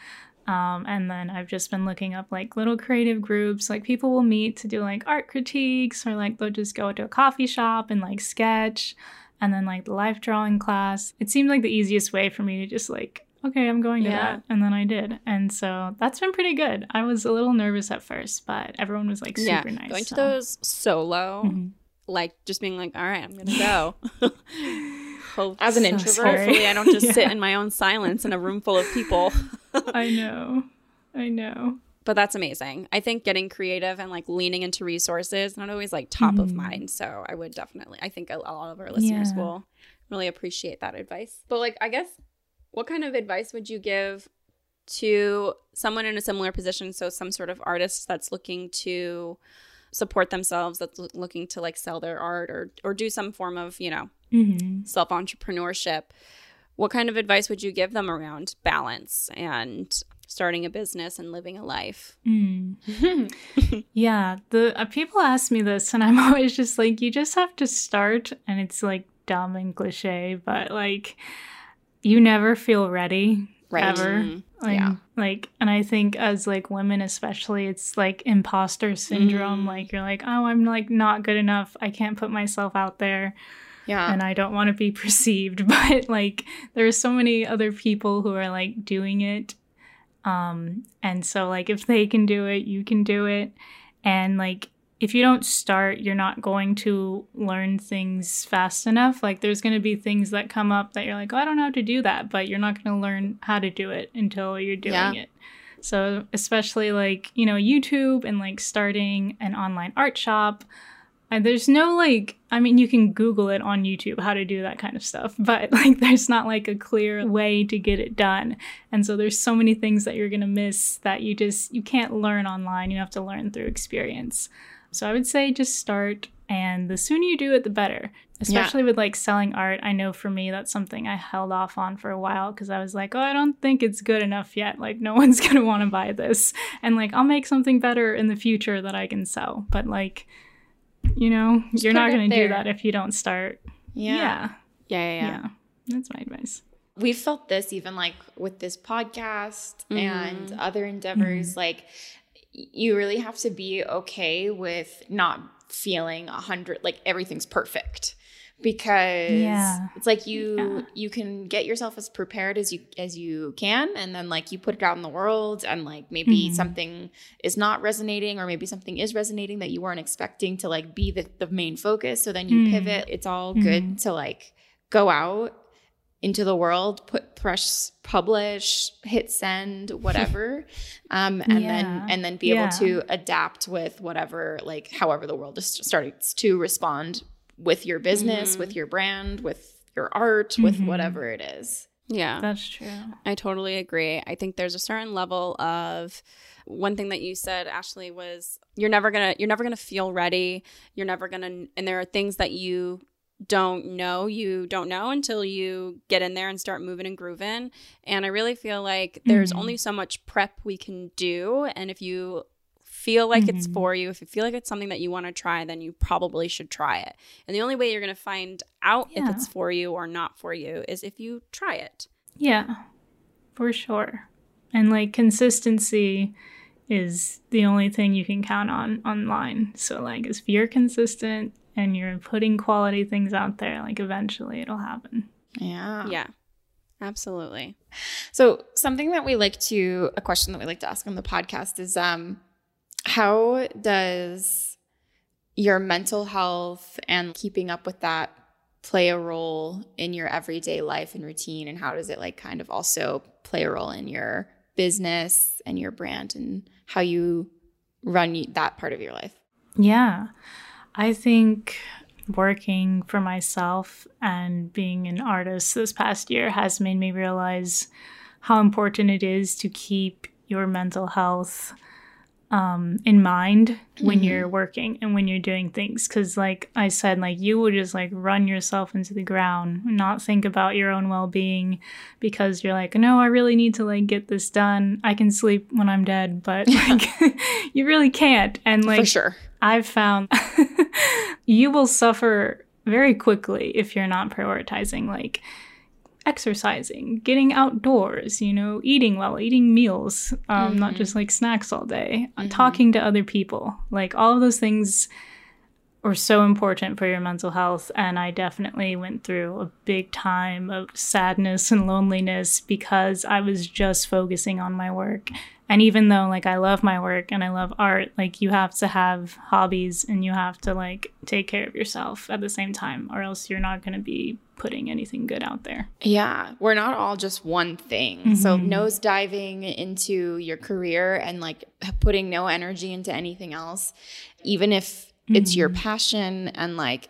Speaker 3: Um, and then I've just been looking up like little creative groups. Like people will meet to do like art critiques or like they'll just go to a coffee shop and like sketch and then like the life drawing class. It seemed like the easiest way for me to just like, okay, I'm going to
Speaker 1: Yeah.
Speaker 3: that. And then I did. And so that's been pretty good. I was a little nervous at first, but everyone was like super nice.
Speaker 1: going to those solo,
Speaker 3: Mhm.
Speaker 1: like just being like, "All right, I'm gonna go." Hope-
Speaker 4: As an
Speaker 3: So
Speaker 4: introvert,
Speaker 3: scary.
Speaker 1: Hopefully, I don't just sit in my own silence in a room full of people.
Speaker 3: I know. I know.
Speaker 1: but that's amazing. I think getting creative and like leaning into resources not always like top of
Speaker 3: Mhm.
Speaker 1: mind. So I would definitely. I think a, a lot of our listeners
Speaker 3: Yeah.
Speaker 1: will really appreciate that advice. But like, I guess, what kind of advice would you give to someone in a similar position? So some sort of artist that's looking to support themselves, that's looking to like sell their art or or do some form of you know
Speaker 3: Mm-hmm.
Speaker 1: self entrepreneurship. What kind of advice would you give them around balance and starting a business and living a life?
Speaker 3: Mm. yeah. The uh, people ask me this, and I'm always just like, you just have to start, and it's like dumb and cliche, but like, you never feel ready.
Speaker 4: Right.
Speaker 3: Ever.
Speaker 1: Mm,
Speaker 3: Like,
Speaker 4: Yeah.
Speaker 3: like, and I think as like women, especially, it's like imposter syndrome.
Speaker 1: Mm.
Speaker 3: Like, you're like, oh, I'm like not good enough. I can't put myself out there.
Speaker 4: yeah.
Speaker 3: and I don't want to be perceived, but like there are so many other people who are like doing it. Um and so like if they can do it, you can do it. And like if you don't start, you're not going to learn things fast enough. Like there's going to be things that come up that you're like, "Oh, I don't know how to do that," but you're not going to learn how to do it until you're doing
Speaker 1: Yeah.
Speaker 3: it. So, especially like, you know, YouTube and like starting an online art shop, and there's no like, I mean, you can Google it on YouTube how to do that kind of stuff, but like, there's not like a clear way to get it done. And so there's so many things that you're gonna miss that you just you can't learn online. You have to learn through experience. So I would say just start, and the sooner you do it, the better. Especially with like selling art. I know for me that's something I held off on for a while because I was like, oh, I don't think it's good enough yet. Like no one's gonna want to buy this, and like I'll make something better in the future that I can sell. But like you know, you're not going to do that if you don't start.
Speaker 4: yeah.
Speaker 3: Yeah.
Speaker 1: Yeah, yeah,
Speaker 3: Yeah. That's my advice.
Speaker 4: we've felt this even like with this podcast and
Speaker 1: Mhm.
Speaker 4: other endeavors like y- you really have to be okay with not feeling a hundred like everything's perfect because
Speaker 3: Yeah.
Speaker 4: it's like you
Speaker 3: Yeah.
Speaker 4: you can get yourself as prepared as you as you can and then like you put it out in the world and like maybe
Speaker 3: Mhm.
Speaker 4: something is not resonating or maybe something is resonating that you weren't expecting to like be the, the main focus so then you
Speaker 3: Mm.
Speaker 4: pivot it's all good
Speaker 3: Mhm.
Speaker 4: to like go out into the world, put press, publish, hit send, whatever, um, and
Speaker 3: Yeah.
Speaker 4: then and then be
Speaker 3: Yeah.
Speaker 4: able to adapt with whatever, like however the world is starts to respond with your business,
Speaker 1: Mhm.
Speaker 4: with your brand, with your art, with
Speaker 3: Mhm.
Speaker 4: whatever it is.
Speaker 1: yeah.
Speaker 3: That's true.
Speaker 1: I totally agree. I think there's a certain level of one thing that you said, Ashleigh, was you're never gonna you're never gonna feel ready. You're never gonna and there are things that you don't know you don't know until you get in there and start moving and grooving. And I really feel like there's
Speaker 3: Mhm.
Speaker 1: only so much prep we can do. And if you feel like it's
Speaker 3: Mhm.
Speaker 1: for you, if you feel like it's something that you want to try, then you probably should try it. And the only way you're going to find out if it's for you or not for you is if you try it.
Speaker 3: Yeah, for sure. And like consistency is the only thing you can count on online. So like if you're consistent and you're putting quality things out there, like eventually it'll happen.
Speaker 4: Yeah.
Speaker 1: Yeah. Absolutely.
Speaker 4: So something that we like to a question that we like to ask on the podcast is um how does your mental health and keeping up with that play a role in your everyday life and routine and how does it like kind of also play a role in your business and your brand and how you run that part of your life?
Speaker 3: Yeah. I think working for myself and being an artist this past year has made me realize how important it is to keep your mental health um, in mind when
Speaker 4: Mm-hmm.
Speaker 3: you're working and when you're doing things. Because, like I said, like you will just like run yourself into the ground, not think about your own well being because you're like, no, I really need to like get this done. I can sleep when I'm dead, but like you really can't. And like
Speaker 4: For sure.
Speaker 3: I've found you will suffer very quickly if you're not prioritizing like exercising, getting outdoors, you know, eating well, eating meals, um, not just like snacks all day, uh, talking to other people. Like all of those things are so important for your mental health. And I definitely went through a big time of sadness and loneliness because I was just focusing on my work. And even though like I love my work and I love art, like you have to have hobbies and you have to like take care of yourself at the same time or else you're not going to be putting anything good out there.
Speaker 4: Yeah, we're not all just one thing. So mm-hmm. nose diving into your career and like putting no energy into anything else, even if it's your mm-hmm. passion and like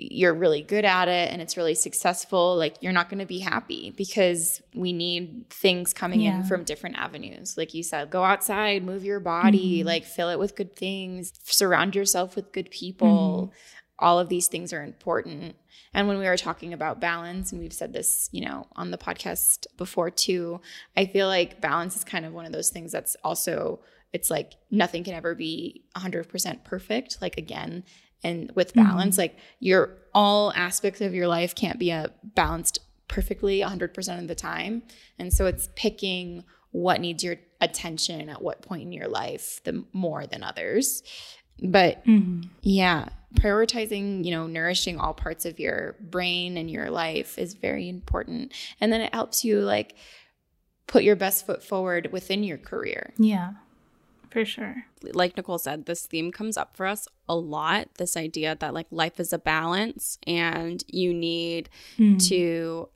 Speaker 4: you're really good at it and it's really successful, like you're not going to be happy because we need things coming
Speaker 3: Yeah.
Speaker 4: in from different avenues. Like you said, go outside, move your body, mm-hmm. like fill it with good things, surround yourself with good people. Mm-hmm. All of these things are important. And when we were talking about balance, and we've said this, you know, on the podcast before too, I feel like balance is kind of one of those things that's also, it's like nothing can ever be 100% perfect. Like, again, and with mm-hmm. balance, like your all aspects of your life can't be a balanced perfectly 100% of the time. And so it's picking what needs your attention at what point in your life the more than others. But mm-hmm. yeah, prioritizing, you know, nourishing all parts of your brain and your life is very important. And then it helps you like put your best foot forward within your career.
Speaker 3: Yeah, for sure.
Speaker 1: like Nicole said, this theme comes up for us a lot. This idea that like life is a balance and you need hmm. to,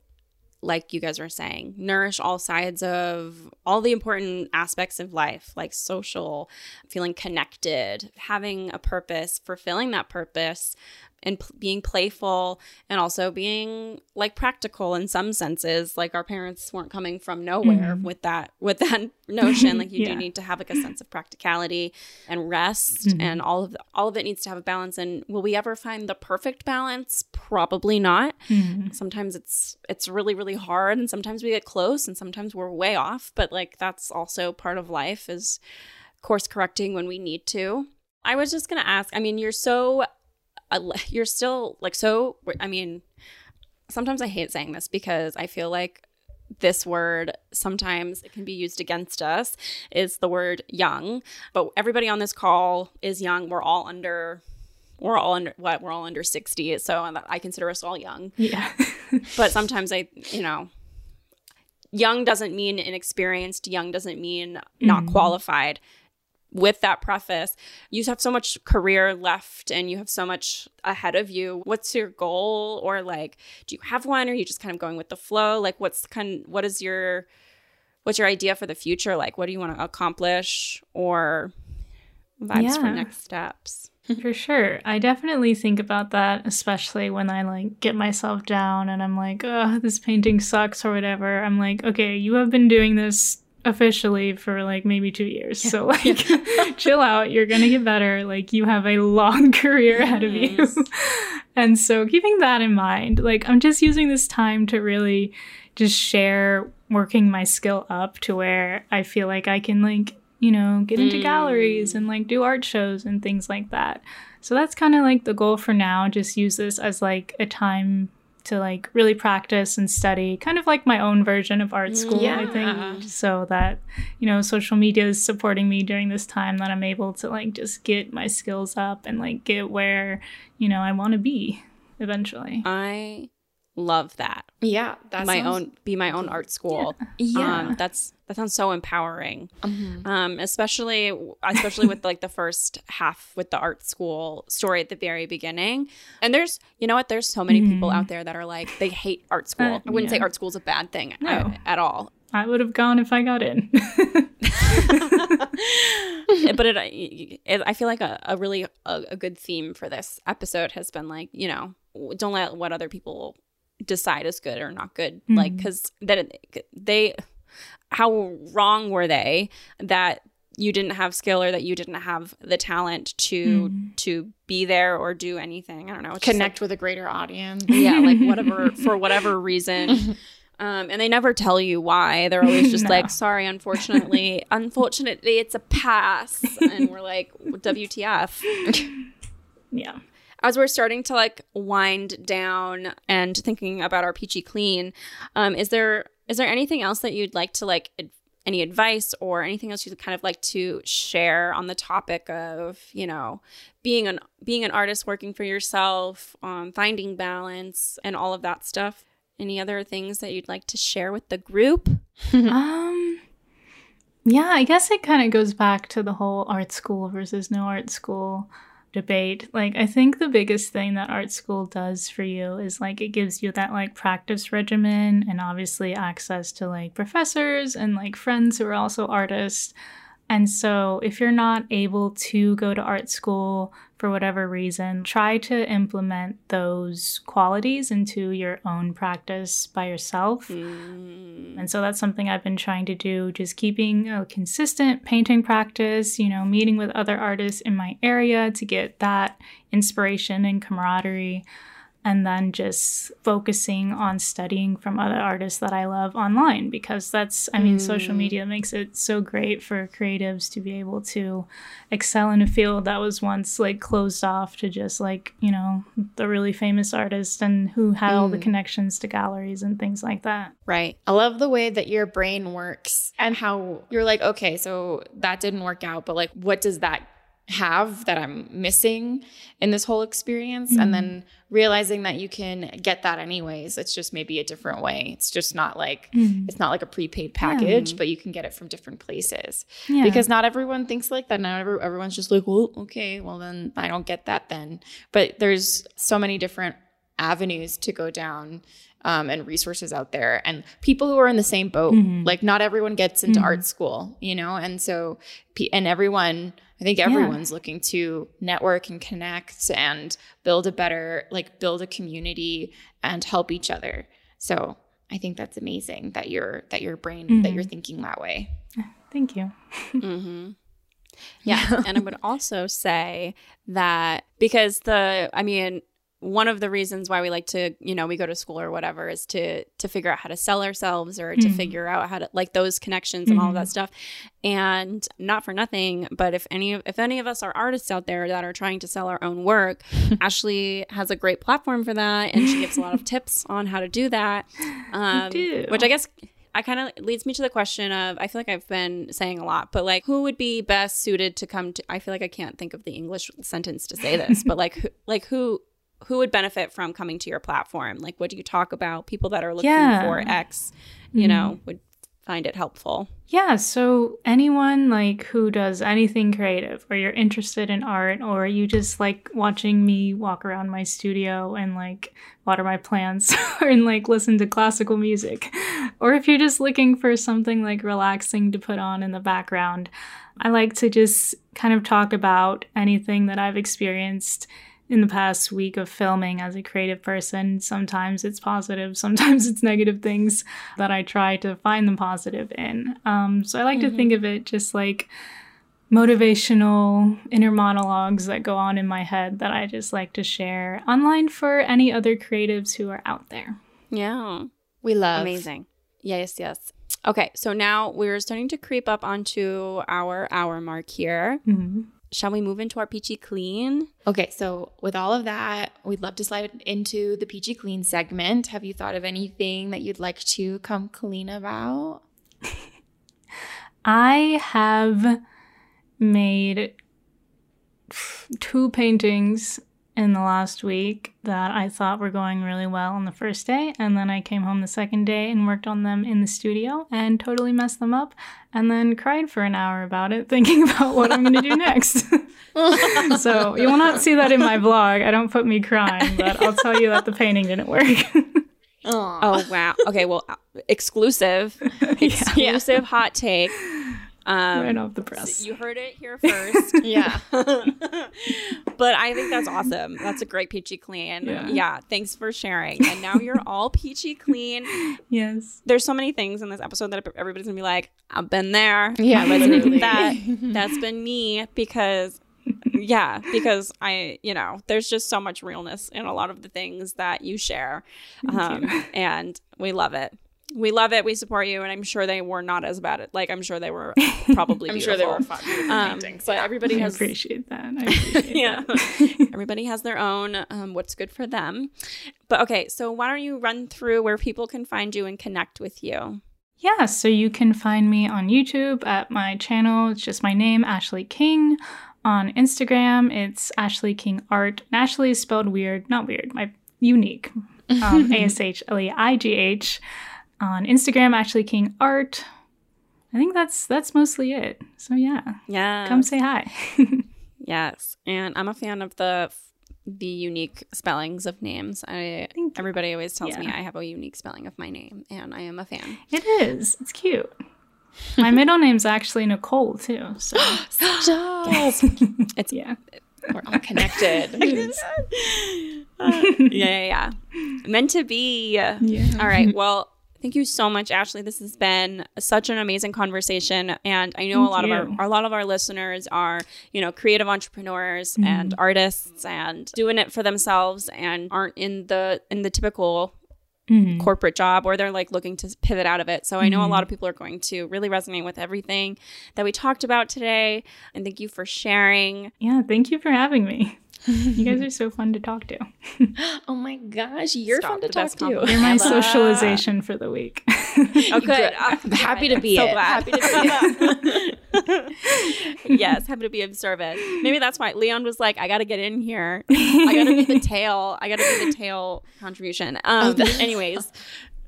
Speaker 1: like you guys were saying, nourish all sides of all the important aspects of life, like social, feeling connected, having a purpose, fulfilling that purpose. And p- being playful and also being like practical in some senses, like our parents weren't coming from nowhere mm-hmm. with that with that notion. Like you
Speaker 3: Yeah.
Speaker 1: do need to have like a sense of practicality and rest mm-hmm. and all of the, all of it needs to have a balance. And will we ever find the perfect balance? Probably not. Mm-hmm. Sometimes it's it's really really hard and sometimes we get close and sometimes we're way off. But like that's also part of life is course correcting when we need to. I was just going to ask i mean you're so you're still like so i mean sometimes i hate saying this because i feel like this word sometimes it can be used against us is the word young. But everybody on this call is young. We're all under we're all under what? We're all under 60 so i consider us all young.
Speaker 3: Yeah.
Speaker 1: but sometimes i you know young doesn't mean inexperienced. Young doesn't mean not mm-hmm. qualified with that preface you have so much career left and you have so much ahead of you. What's your goal? Or like do you have one? Or are you just kind of going with the flow? Like what's kind what is your what's your idea for the future? Like what do you want to accomplish? Or vibes for next steps?
Speaker 3: For sure. I definitely think about that, especially when I like get myself down and I'm like, oh, this painting sucks or whatever. I'm like, okay, you have been doing this officially for like maybe two years. So like chill out. You're gonna get better. Like you have a long career ahead of you. and so keeping that in mind, like I'm just using this time to really just share working my skill up to where I feel like I can like you know, get into mm. galleries and like do art shows and things like that. So that's kind of like the goal for now. Just use this as like a time to like really practice and study, kind of like my own version of art school,
Speaker 4: yeah.
Speaker 3: I think, so that, you know, social media is supporting me during this time that I'm able to like just get my skills up and like get where, you know, I want to be eventually.
Speaker 1: i love that
Speaker 4: Yeah, that's
Speaker 1: my own be my own art school
Speaker 4: Yeah.
Speaker 1: um, that's that sounds so empowering
Speaker 4: Mm-hmm.
Speaker 1: um, especially especially with like the first half with the art school story at the very beginning and there's you know what there's so many people out there that are like they hate art school
Speaker 3: Uh,
Speaker 1: i wouldn't say
Speaker 3: yeah.
Speaker 1: art school's a bad thing
Speaker 3: No.
Speaker 1: uh, at all
Speaker 3: I would have gone if I got in.
Speaker 1: but it, it i feel like a, a really a, a good theme for this episode has been like you know don't let what other people decide is good or not good like because that they how wrong were they that you didn't have skill or that you didn't have the talent to
Speaker 3: Mm.
Speaker 1: to be there or do anything. I don't know. It's just
Speaker 4: Connect with a greater audience.
Speaker 1: yeah, like whatever for whatever reason. Um, and they never tell you why. They're always just
Speaker 3: No.
Speaker 1: like, "Sorry, unfortunately, unfortunately, it's a pass." And we're like, "WTF?"
Speaker 3: Yeah.
Speaker 1: As we're starting to like wind down and thinking about our peachy clean um is there is there anything else that you'd like to like ad- any advice or anything else you'd kind of like to share on the topic of you know being an being an artist working for yourself um, finding balance and all of that stuff? Any other things that you'd like to share with the group?
Speaker 3: Um yeah, I guess it kind of goes back to the whole art school versus no art school debate. Like I think the biggest thing that art school does for you is like it gives you that like practice regimen and obviously access to like professors and like friends who are also artists. And so if you're not able to go to art school for whatever reason, try to implement those qualities into your own practice by yourself. Mm. And so that's something I've been trying to do, just keeping a consistent painting practice, you know, meeting with other artists in my area to get that inspiration and camaraderie. And then just focusing on studying from other artists that I love online because that's, I mean, social mm. media makes it so great for creatives to be able to excel in a field that was once like closed off to just like, you know, the really famous artists and who had all the mm. connections to galleries and things like that.
Speaker 1: right.
Speaker 4: I love the way that your brain works and how you're like, okay, so that didn't work out, but like, what does that have that I'm missing in this whole experience? And then mm-hmm. realizing that you can get that anyways. It's just maybe a different way. It's just not like, mm-hmm. it's not like a prepaid package, but you can get it from different places.
Speaker 3: Yeah.
Speaker 4: Because not everyone thinks like that. Not every, everyone's just like, well, okay, well, then I don't get that then. But there's so many different avenues to go down um, and resources out there and people who are in the same boat. Mm-hmm. Like not everyone gets into art school, you know, and so and everyone. I think everyone's looking to network and connect and build a better, like build a community and help each other. So I think that's amazing that you're that your brain that you're thinking that way.
Speaker 3: Thank you.
Speaker 1: Mm-hmm. Yeah. and I would also say that because the, I mean, one of the reasons why we like to, you know, we go to school or whatever is to to figure out how to sell ourselves or to
Speaker 3: Mhm.
Speaker 1: figure out how to like those connections and all of that stuff. And not for nothing, but if any of if any of us are artists out there that are trying to sell our own work, Ashleigh has a great platform for that and she gives a lot of tips on how to do that. Um,
Speaker 3: do.
Speaker 1: which I guess I kind of leads me to the question of I feel like I've been saying a lot, but like who would be best suited to come to I feel like I can't think of the English sentence to say this, but like who, like who who would benefit from coming to your platform? Like what do you talk about? People that are looking
Speaker 3: Yeah.
Speaker 1: for X, you know, mm-hmm. would find it helpful.
Speaker 3: Yeah, so anyone like who does anything creative or you're interested in art or you just like watching me walk around my studio and like water my plants or like listen to classical music or if you're just looking for something like relaxing to put on in the background, I like to just kind of talk about anything that I've experienced in the past week of filming as a creative person. Sometimes it's positive, sometimes it's negative things that I try to find the positive in. Um, so I like to think of it just like motivational inner monologues that go on in my head that I just like to share online for any other creatives who are out there.
Speaker 1: Yeah.
Speaker 4: We love
Speaker 1: Amazing. Yes, yes. Okay, so now we're starting to creep up onto our hour mark here.
Speaker 3: Mhm.
Speaker 1: Shall we move into our peachy clean?
Speaker 4: Okay, so with all of that, we'd love to slide into the Peachy Clean segment. Have you thought of anything that you'd like to come clean about?
Speaker 3: I have made two paintings in the last week that I thought were going really well on the first day. And then I came home the second day and worked on them in the studio and totally messed them up. And then cried for an hour about it, thinking about what I'm going to do next. so you will not see that in my vlog. I don't put me crying, but I'll tell you that the painting didn't work.
Speaker 1: Oh wow. Okay, well, exclusive, exclusive hot take. Um,
Speaker 3: right off the press.
Speaker 1: You heard it here first.
Speaker 4: Yeah.
Speaker 1: but I think that's awesome. That's a great peachy clean.
Speaker 3: Yeah.
Speaker 1: yeah. Thanks for sharing. And now you're all peachy clean.
Speaker 3: yes.
Speaker 1: There's so many things in this episode that everybody's gonna be like, I've been there.
Speaker 4: Yeah,
Speaker 1: I resonated with that. That's been me because yeah, because I, you know, there's just so much realness in a lot of the things that you share. Um, and we love it. We love it. We support you. And I'm sure they were not as bad at, like, I'm sure they were probably
Speaker 4: I'm sure they were
Speaker 1: beautiful.
Speaker 4: fun beautiful
Speaker 1: Um,
Speaker 4: paintings.
Speaker 1: but
Speaker 4: yeah.
Speaker 1: everybody
Speaker 3: I
Speaker 1: has
Speaker 3: appreciate that. I appreciate
Speaker 1: yeah.
Speaker 3: that.
Speaker 1: Everybody has their own um, what's good for them. But okay, so why don't you run through where people can find you and connect with you?
Speaker 3: Yeah, so you can find me on YouTube at my channel. It's just my name, Ashleigh King. On Instagram, it's Ashleigh King Art. And Ashleigh is spelled weird, not weird, my unique. Um, A S H L E I G H. On Instagram, Ashleigh King Art. I think that's that's mostly it. So yeah,
Speaker 1: Yeah.
Speaker 3: come say hi.
Speaker 1: Yes. And I'm a fan of the the unique spellings of names. I
Speaker 3: Thank you.
Speaker 1: everybody always tells me I have a unique spelling of my name and I am a fan.
Speaker 3: it is. It's cute. My middle name's actually Nicole too. So
Speaker 1: It's
Speaker 3: yeah.
Speaker 4: We're all connected.
Speaker 1: Uh, yeah, yeah, yeah. Meant to be.
Speaker 3: Yeah.
Speaker 1: All right. Well, thank you so much, Ashleigh. This has been such an amazing conversation, and I know a lot
Speaker 3: you.
Speaker 1: of our a lot of our listeners are you know creative entrepreneurs and artists and doing it for themselves and aren't in the in the typical
Speaker 3: Mhm.
Speaker 1: corporate job or they're like looking to pivot out of it. So I know a lot of people are going to really resonate with everything that we talked about today. And thank you for sharing.
Speaker 3: Yeah, thank you for having me. You guys are so fun to talk to.
Speaker 4: oh my gosh, you're
Speaker 1: Stop,
Speaker 4: fun to talk to.
Speaker 3: You're my socialization for the week.
Speaker 1: Oh, good.
Speaker 4: I'm happy to be
Speaker 1: so
Speaker 4: it.
Speaker 1: glad.
Speaker 4: Happy to be
Speaker 1: yes, happy to be of service. Maybe that's why Leon was like, I got to get in here. I got to be the tail. I got to be the tail contribution. Um, anyways.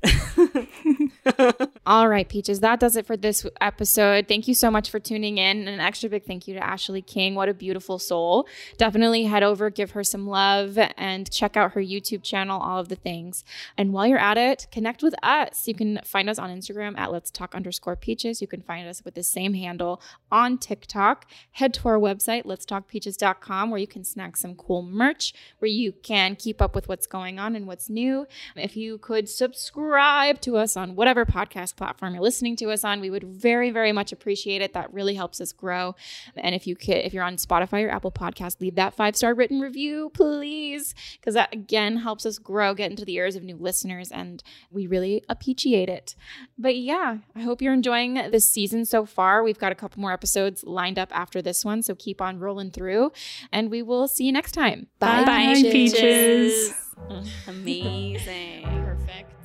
Speaker 4: All right, Peaches, that does it for this episode. Thank you so much for tuning in. And an extra big thank you to Ashleigh King. What a beautiful soul. Definitely head over, give her some love, and check out her YouTube channel, all of the things. And while you're at it, connect with us. You can find us on Instagram at let's talk underscore peaches. You can find us with the same handle on TikTok. Head to our website, let's talkpeaches.com, where you can snag some cool merch, where you can keep up with what's going on and what's new. If you could subscribe subscribe to us on whatever podcast platform you're listening to us on. We would very, very much appreciate it. That really helps us grow. And if you could, if you're on Spotify or Apple Podcast, leave that five star written review, please, because that again helps us grow, get into the ears of new listeners, and we really appreciate it. But yeah, I hope you're enjoying this season so far. We've got a couple more episodes lined up after this one, so keep on rolling through, and we will see you next time. Bye,
Speaker 3: Bye, Bye peaches. peaches. Amazing. Perfect.